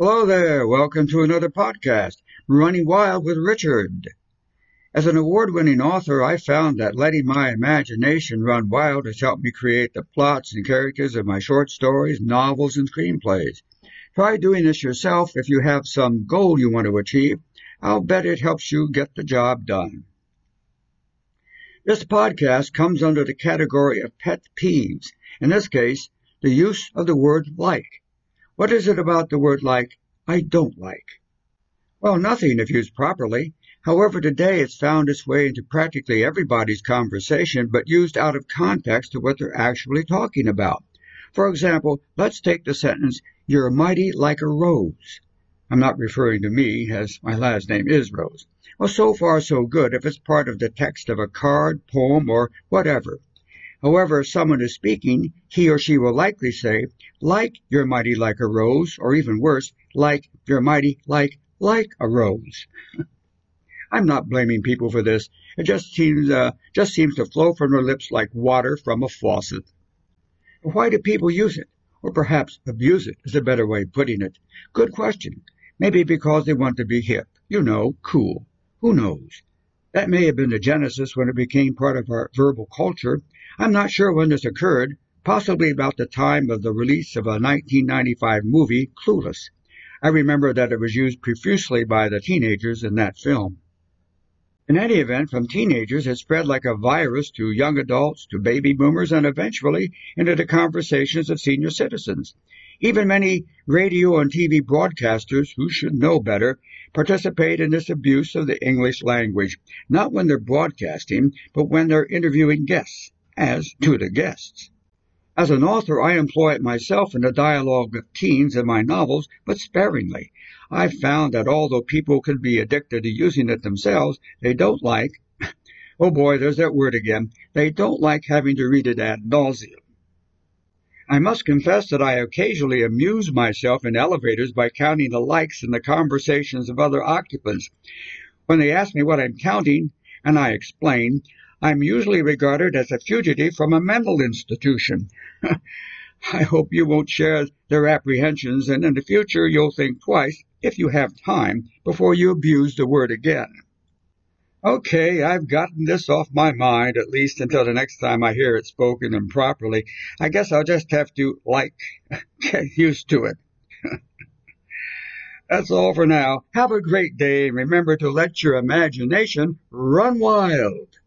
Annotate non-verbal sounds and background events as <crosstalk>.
Hello there. Welcome to another podcast, Running Wild with Richard. As an award winning author, I found that letting my imagination run wild has helped me create the plots and characters of my short stories, novels, and screenplays. Try doing this yourself if you have some goal you want to achieve. I'll bet it helps you get the job done. This podcast comes under the category of pet peeves. In this case, the use of the word like. What is it about the word like I don't like? Well, nothing if used properly. However, today it's found its way into practically everybody's conversation, but used out of context to what they're actually talking about. For example, let's take the sentence, You're mighty like a rose. I'm not referring to me, as my last name is Rose. Well, so far so good if it's part of the text of a card, poem, or whatever. However, if someone is speaking, he or she will likely say, like you're mighty like a rose, or even worse, like you're mighty like like a rose. <laughs> I'm not blaming people for this. It just seems uh, just seems to flow from their lips like water from a faucet. But why do people use it? Or perhaps abuse it is a better way of putting it. Good question. Maybe because they want to be hip. You know, cool. Who knows? That may have been the genesis when it became part of our verbal culture. I'm not sure when this occurred, possibly about the time of the release of a 1995 movie, Clueless. I remember that it was used profusely by the teenagers in that film. In any event, from teenagers, it spread like a virus to young adults, to baby boomers, and eventually into the conversations of senior citizens. Even many radio and TV broadcasters, who should know better, participate in this abuse of the English language, not when they're broadcasting, but when they're interviewing guests, as to the guests. As an author, I employ it myself in the dialogue with teens in my novels, but sparingly. I've found that although people can be addicted to using it themselves, they don't like, <laughs> oh boy, there's that word again, they don't like having to read it ad nauseum. I must confess that I occasionally amuse myself in elevators by counting the likes in the conversations of other occupants. When they ask me what I'm counting, and I explain, I'm usually regarded as a fugitive from a mental institution. <laughs> I hope you won't share their apprehensions, and in the future you'll think twice, if you have time, before you abuse the word again. Okay, I've gotten this off my mind, at least until the next time I hear it spoken improperly. I guess I'll just have to, like, <laughs> get used to it. <laughs> That's all for now. Have a great day and remember to let your imagination run wild.